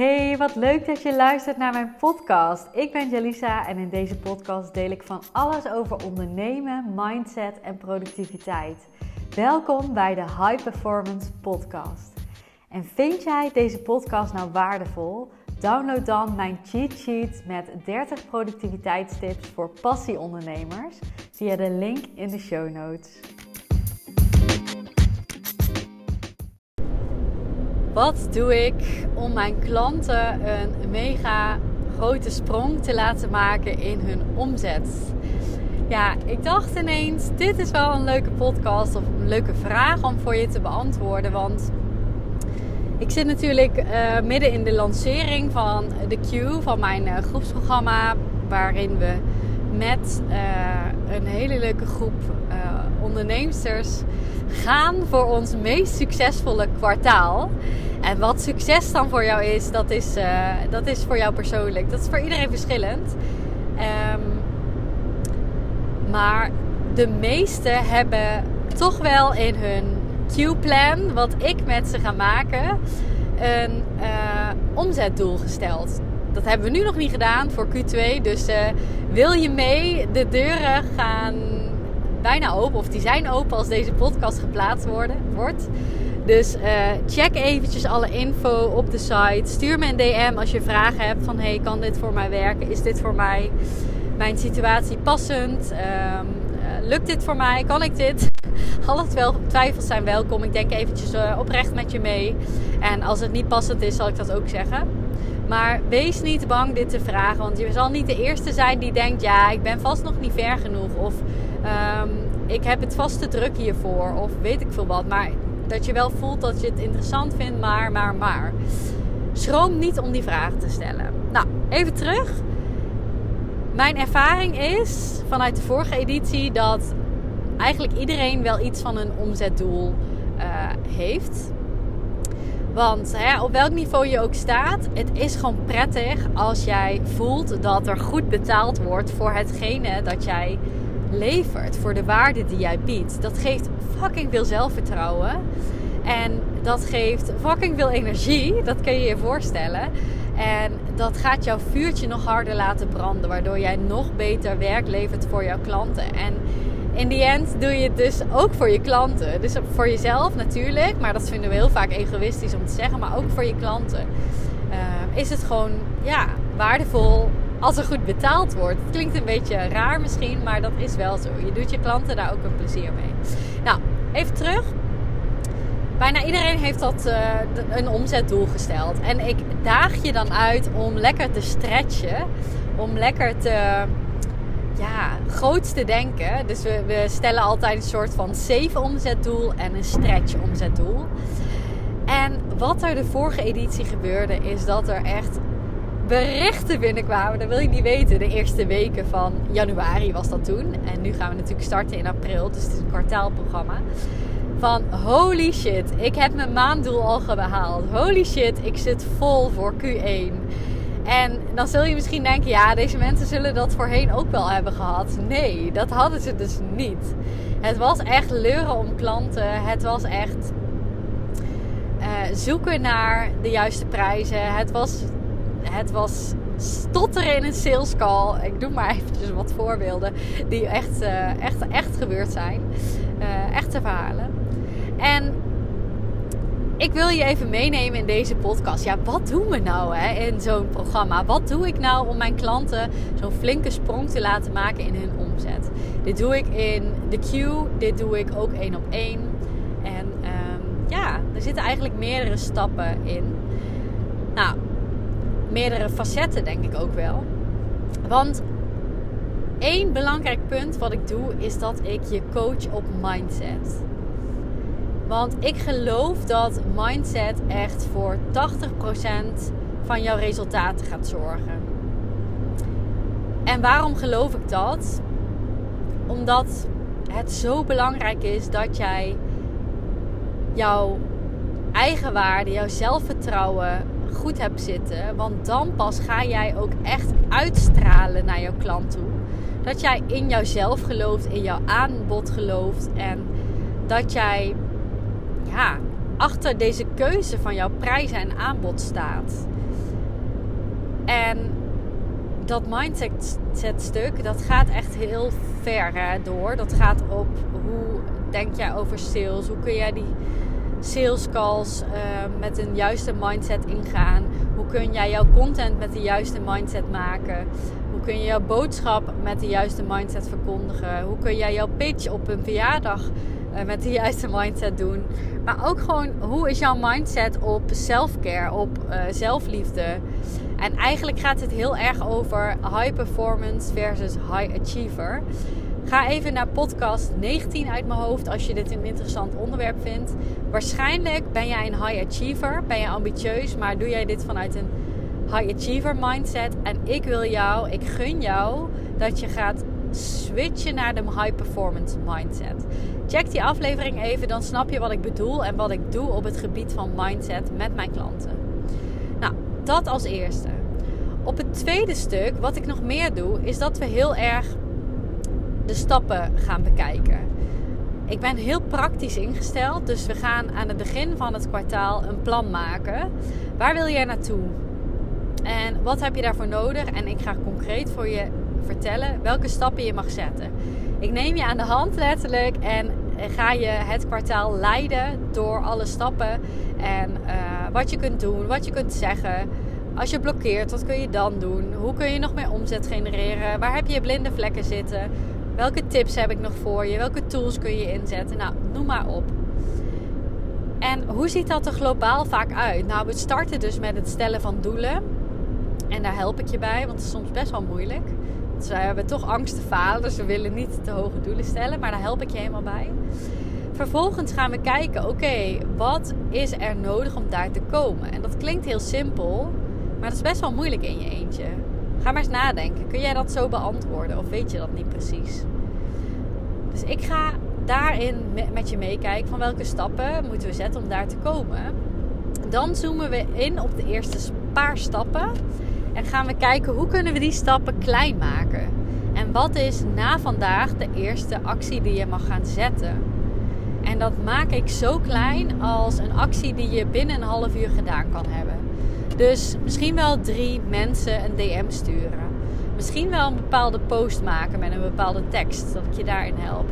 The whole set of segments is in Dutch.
Hey, wat leuk dat je luistert naar mijn podcast. Ik ben Jalisa en in deze podcast deel ik van alles over ondernemen, mindset en productiviteit. Welkom bij de High Performance Podcast. En vind jij deze podcast nou waardevol? Download dan mijn cheat sheet met 30 productiviteitstips voor passieondernemers via de link in de show notes. Wat doe ik om mijn klanten een mega grote sprong te laten maken in hun omzet? Ja, ik dacht ineens, dit is wel een leuke podcast of een leuke vraag om voor je te beantwoorden. Want ik zit natuurlijk uh, midden in de lancering van de Q, van mijn uh, groepsprogramma. Waarin we met uh, een hele leuke groep ondernemers gaan voor ons meest succesvolle kwartaal. En wat succes dan voor jou is, dat is, uh, dat is voor jou persoonlijk. Dat is voor iedereen verschillend. Um, maar de meesten hebben toch wel in hun Q-plan, wat ik met ze ga maken, een uh, omzetdoel gesteld. Dat hebben we nu nog niet gedaan voor Q2. Dus uh, wil je mee? De deuren gaan bijna open. Of die zijn open als deze podcast geplaatst worden, wordt. Dus uh, check eventjes alle info op de site. Stuur me een DM als je vragen hebt van... hey, kan dit voor mij werken? Is dit voor mij mijn situatie passend? Um, uh, lukt dit voor mij? Kan ik dit? Alle twijfels zijn welkom. Ik denk eventjes uh, oprecht met je mee. En als het niet passend is, zal ik dat ook zeggen. Maar wees niet bang dit te vragen. Want je zal niet de eerste zijn die denkt... ja, ik ben vast nog niet ver genoeg. Of um, ik heb het vast te druk hiervoor. Of weet ik veel wat. Maar dat je wel voelt dat je het interessant vindt, maar, maar, maar. Schroom niet om die vragen te stellen. Nou, even terug. Mijn ervaring is vanuit de vorige editie dat eigenlijk iedereen wel iets van een omzetdoel uh, heeft. Want hè, op welk niveau je ook staat, het is gewoon prettig als jij voelt dat er goed betaald wordt voor hetgene dat jij levert, voor de waarde die jij biedt. Dat geeft fucking veel zelfvertrouwen. En dat geeft fucking veel energie. Dat kun je je voorstellen. En dat gaat jouw vuurtje nog harder laten branden. Waardoor jij nog beter werk levert voor jouw klanten. En in die end doe je het dus ook voor je klanten. Dus voor jezelf natuurlijk. Maar dat vinden we heel vaak egoïstisch om te zeggen. Maar ook voor je klanten. Uh, is het gewoon ja, waardevol als er goed betaald wordt. Het klinkt een beetje raar misschien, maar dat is wel zo. Je doet je klanten daar ook een plezier mee. Nou, even terug. Bijna iedereen heeft dat uh, een omzetdoel gesteld. En ik daag je dan uit om lekker te stretchen. Om lekker te ja, groot te denken. Dus we, we stellen altijd een soort van safe omzetdoel en een stretch omzetdoel. En wat er de vorige editie gebeurde, is dat er echt berichten binnenkwamen. Dat wil je niet weten. De eerste weken van januari was dat toen. En nu gaan we natuurlijk starten in april. Dus het is een kwartaalprogramma. Van holy shit, ik heb mijn maanddoel al gehaald. Holy shit, ik zit vol voor Q1. En dan zul je misschien denken, ja, deze mensen zullen dat voorheen ook wel hebben gehad. Nee, dat hadden ze dus niet. Het was echt leuren om klanten. Het was echt uh, zoeken naar de juiste prijzen. Het was het was stotteren in een sales call. Ik doe maar eventjes wat voorbeelden die echt, uh, echt, echt gebeurd zijn. Uh, echte verhalen. En ik wil je even meenemen in deze podcast. Ja, wat doen we nou hè, in zo'n programma? Wat doe ik nou om mijn klanten zo'n flinke sprong te laten maken in hun omzet? Dit doe ik in de queue. Dit doe ik ook één op één. En um, ja, er zitten eigenlijk meerdere stappen in. Nou, meerdere facetten, denk ik ook wel. Want één belangrijk punt wat ik doe, is dat ik je coach op mindset. Want ik geloof dat mindset echt voor 80% van jouw resultaten gaat zorgen. En waarom geloof ik dat? Omdat het zo belangrijk is dat jij jouw eigen waarde, jouw zelfvertrouwen goed hebt zitten. Want dan pas ga jij ook echt uitstralen naar jouw klant toe. Dat jij in jouzelf gelooft, in jouw aanbod gelooft. En dat jij ja, achter deze keuze van jouw prijzen en aanbod staat. En dat mindset stuk, dat gaat echt heel ver hè, door. Dat gaat op hoe denk jij over sales? Hoe kun jij die sales calls uh, met een juiste mindset ingaan? Hoe kun jij jouw content met de juiste mindset maken? Hoe kun je jouw boodschap met de juiste mindset verkondigen? Hoe kun jij jouw pitch op een verjaardag uh, met de juiste mindset doen? Maar ook gewoon, hoe is jouw mindset op self-care, op uh, zelfliefde? En eigenlijk gaat het heel erg over high performance versus high achiever. Ga even naar podcast 19 uit mijn hoofd als je dit een interessant onderwerp vindt. Waarschijnlijk ben jij een high achiever, ben je ambitieus, maar doe jij dit vanuit een high achiever mindset. En ik wil jou, ik gun jou dat je gaat switchen naar de high performance mindset. Check die aflevering even, dan snap je wat ik bedoel en wat ik doe op het gebied van mindset met mijn klanten. Nou, dat als eerste. Op het tweede stuk, wat ik nog meer doe, is dat we heel erg de stappen gaan bekijken. Ik ben heel praktisch ingesteld, dus we gaan aan het begin van het kwartaal een plan maken. Waar wil jij naartoe? En wat heb je daarvoor nodig? En ik ga concreet voor je vertellen welke stappen je mag zetten. Ik neem je aan de hand letterlijk en ga je het kwartaal leiden door alle stappen en uh, wat je kunt doen, wat je kunt zeggen. Als je blokkeert, wat kun je dan doen? Hoe kun je nog meer omzet genereren? Waar heb je blinde vlekken zitten? Welke tips heb ik nog voor je? Welke tools kun je inzetten? Nou, noem maar op. En hoe ziet dat er globaal vaak uit? Nou, we starten dus met het stellen van doelen. En daar help ik je bij, want het is soms best wel moeilijk. Dus wij hebben toch angst te falen, dus we willen niet te hoge doelen stellen. Maar daar help ik je helemaal bij. Vervolgens gaan we kijken, oké, wat is er nodig om daar te komen? En dat klinkt heel simpel, maar dat is best wel moeilijk in je eentje. Ga maar eens nadenken. Kun jij dat zo beantwoorden of weet je dat niet precies? Dus ik ga daarin met je meekijken van welke stappen moeten we zetten om daar te komen. Dan zoomen we in op de eerste paar stappen en gaan we kijken hoe kunnen we die stappen klein maken. En wat is na vandaag de eerste actie die je mag gaan zetten? En dat maak ik zo klein als een actie die je binnen een half uur gedaan kan hebben. Dus misschien wel drie mensen een DM sturen. Misschien wel een bepaalde post maken met een bepaalde tekst, dat ik je daarin help.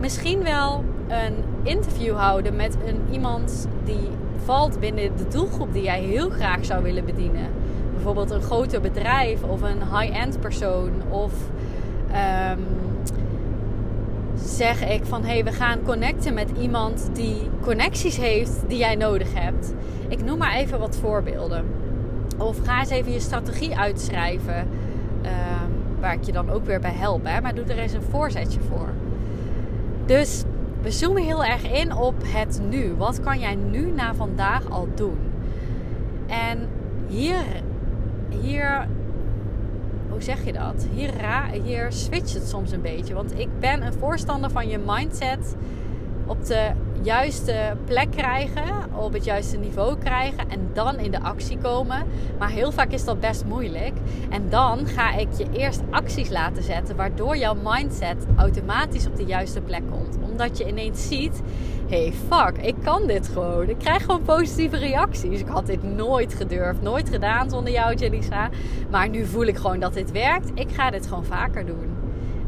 Misschien wel een interview houden met een, iemand die valt binnen de doelgroep die jij heel graag zou willen bedienen. Bijvoorbeeld een groter bedrijf of een high-end persoon. Of um, zeg ik van hé, hey, we gaan connecten met iemand die connecties heeft die jij nodig hebt. Ik noem maar even wat voorbeelden. Of ga eens even je strategie uitschrijven. Um, waar ik je dan ook weer bij help. Hè? Maar doe er eens een voorzetje voor. Dus we zoomen heel erg in op het nu. Wat kan jij nu na vandaag al doen? En hier, hier hoe zeg je dat? Hier, hier switcht het soms een beetje. Want ik ben een voorstander van je mindset op de juiste plek krijgen, op het juiste niveau krijgen en dan in de actie komen. Maar heel vaak is dat best moeilijk. En dan ga ik je eerst acties laten zetten, waardoor jouw mindset automatisch op de juiste plek komt. Omdat je ineens ziet: hey fuck, ik kan dit gewoon. Ik krijg gewoon positieve reacties. Ik had dit nooit gedurfd, nooit gedaan zonder jou, Jelisa. Maar nu voel ik gewoon dat dit werkt. Ik ga dit gewoon vaker doen.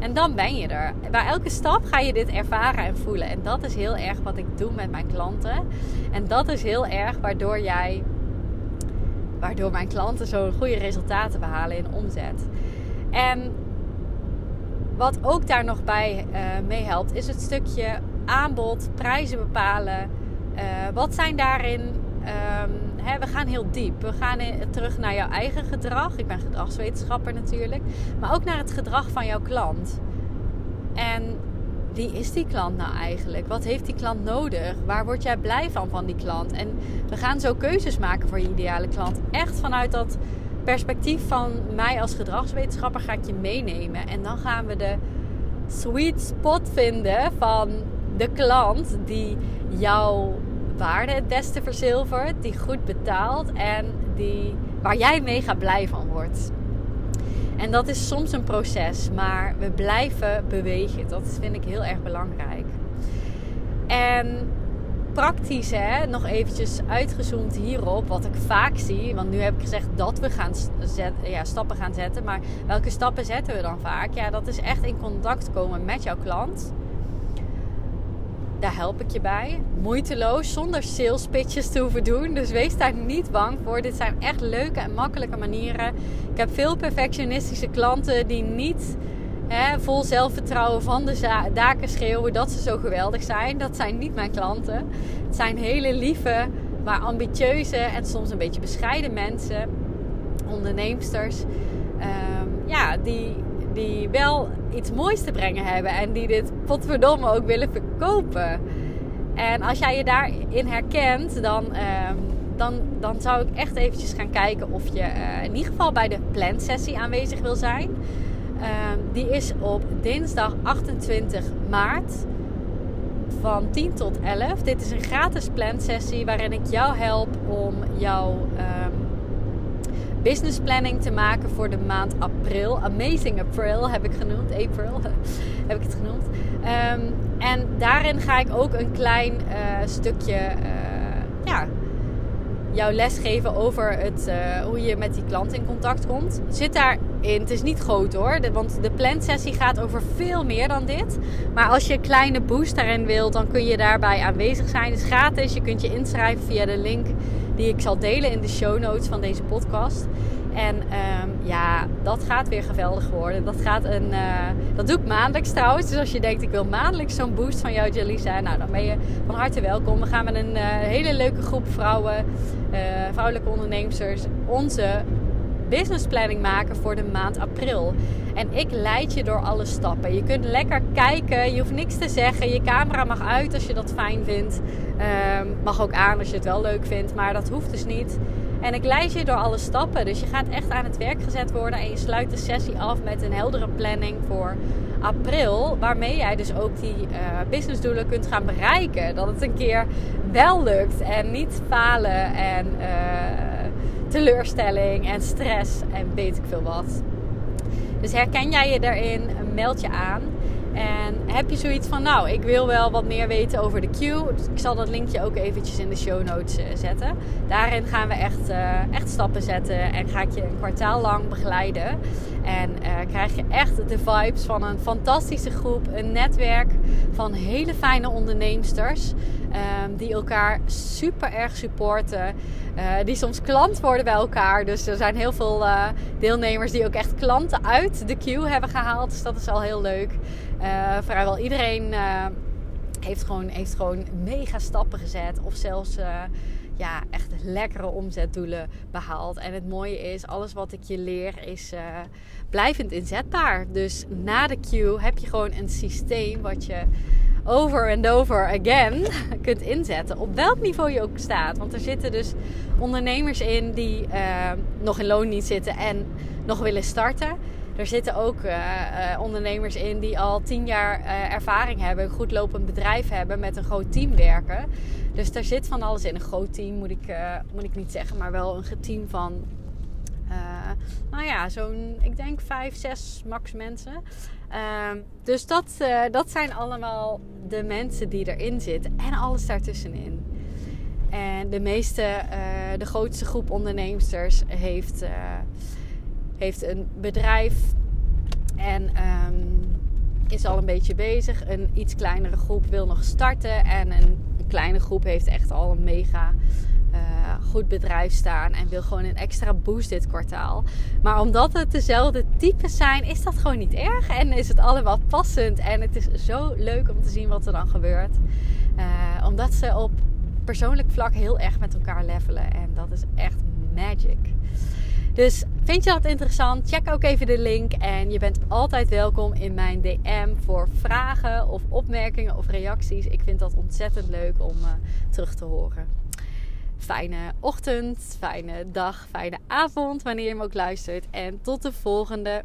En dan ben je er. Bij elke stap ga je dit ervaren en voelen. En dat is heel erg wat ik doe met mijn klanten. En dat is heel erg waardoor jij, waardoor mijn klanten zo'n goede resultaten behalen in omzet. En wat ook daar nog bij uh, meehelpt, is het stukje aanbod, prijzen bepalen. Uh, wat zijn daarin um, hè, we gaan heel diep. We gaan terug naar jouw eigen gedrag. Ik ben gedragswetenschapper natuurlijk. Maar ook naar het gedrag van jouw klant. En wie is die klant nou eigenlijk? Wat heeft die klant nodig? Waar word jij blij van van die klant? En we gaan zo keuzes maken voor je ideale klant. Echt vanuit dat perspectief van mij als gedragswetenschapper ga ik je meenemen. En dan gaan we de sweet spot vinden van de klant die jouw waarde het beste verzilvert, die goed betaalt en die, waar jij mega blij van wordt. En dat is soms een proces, maar we blijven bewegen. Dat vind ik heel erg belangrijk. En praktische, hè, nog eventjes uitgezoomd hierop, wat ik vaak zie. Want nu heb ik gezegd dat we gaan ja, stappen gaan zetten. Maar welke stappen zetten we dan vaak? Ja, dat is echt in contact komen met jouw klant. Daar help ik je bij. Moeiteloos, zonder sales pitches te hoeven doen. Dus wees daar niet bang voor. Dit zijn echt leuke en makkelijke manieren. Ik heb veel perfectionistische klanten die niet hè, vol zelfvertrouwen van de daken schreeuwen dat ze zo geweldig zijn. Dat zijn niet mijn klanten. Het zijn hele lieve, maar ambitieuze en soms een beetje bescheiden mensen, onderneemsters. Um, ja, die, die wel iets moois te brengen hebben en die dit potverdomme ook willen verkopen. En als jij je daarin herkent, dan, um, dan, dan zou ik echt eventjes gaan kijken of je uh, in ieder geval bij de plansessie aanwezig wil zijn. Um, die is op dinsdag 28 maart van 10 tot 11. Dit is een gratis plansessie waarin ik jou help om jouw um, business planning te maken voor de maand april. Amazing April heb ik genoemd. April heb ik het genoemd. Um, en daarin ga ik ook een klein uh, stukje uh, ja, jou lesgeven over het, uh, hoe je met die klant in contact komt. Zit daarin. Het is niet groot hoor, want de plansessie gaat over veel meer dan dit. Maar als je een kleine boost daarin wilt, dan kun je daarbij aanwezig zijn. Het is gratis. Je kunt je inschrijven via de link die ik zal delen in de show notes van deze podcast. En um, ja, dat gaat weer geweldig worden. Dat, gaat een, uh, dat doe ik maandelijks trouwens. Dus als je denkt, ik wil maandelijks zo'n boost van jou, Jalisa. Nou, dan ben je van harte welkom. We gaan met een uh, hele leuke groep vrouwen, uh, vrouwelijke ondernemers, onze business planning maken voor de maand april. En ik leid je door alle stappen. Je kunt lekker kijken, je hoeft niks te zeggen. Je camera mag uit als je dat fijn vindt. Um, mag ook aan als je het wel leuk vindt, maar dat hoeft dus niet. En ik leid je door alle stappen. Dus je gaat echt aan het werk gezet worden en je sluit de sessie af met een heldere planning voor april. Waarmee jij dus ook die uh, businessdoelen kunt gaan bereiken. Dat het een keer wel lukt en niet falen en uh, teleurstelling en stress en weet ik veel wat. Dus herken jij je daarin, meld je aan. En heb je zoiets van, nou, ik wil wel wat meer weten over de queue. Ik zal dat linkje ook eventjes in de show notes eh, zetten. Daarin gaan we echt, uh, echt stappen zetten en ga ik je een kwartaal lang begeleiden. En uh, krijg je echt de vibes van een fantastische groep, een netwerk van hele fijne onderneemsters. Um, die elkaar super erg supporten. Uh, die soms klant worden bij elkaar. Dus er zijn heel veel uh, deelnemers die ook echt klanten uit de queue hebben gehaald. Dus dat is al heel leuk. Vrijwel iedereen heeft, gewoon, heeft gewoon mega stappen gezet. Of zelfs ja, echt lekkere omzetdoelen behaald. En het mooie is, alles wat ik je leer is blijvend inzetbaar. Dus na de queue heb je gewoon een systeem wat je over en over again kunt inzetten. Op welk niveau je ook staat. Want er zitten dus ondernemers in die uh, nog in loon niet zitten en nog willen starten. Er zitten ook uh, uh, ondernemers in die al tien jaar ervaring hebben, een goed lopend bedrijf hebben, met een groot team werken. Dus daar zit van alles in. Een groot team moet ik, moet ik niet zeggen, maar wel een team van nou ja, zo'n, ik denk vijf, zes max mensen. Uh, dus dat, dat zijn allemaal de mensen die erin zitten en alles daartussenin. En de meeste, de grootste groep onderneemsters heeft, heeft een bedrijf en um, is al een beetje bezig. Een iets kleinere groep wil nog starten en een kleine groep heeft echt al een mega uh, goed bedrijf staan en wil gewoon een extra boost dit kwartaal. Maar omdat het dezelfde types zijn, is dat gewoon niet erg en is het allemaal passend. En het is zo leuk om te zien wat er dan gebeurt. Uh, omdat ze op persoonlijk vlak heel erg met elkaar levelen en dat is echt magic. Dus vind je dat interessant? Check ook even de link. En je bent altijd welkom in mijn DM voor vragen of opmerkingen of reacties. Ik vind dat ontzettend leuk om uh, terug te horen fijne ochtend, fijne dag, fijne avond wanneer je hem ook luistert. En tot de volgende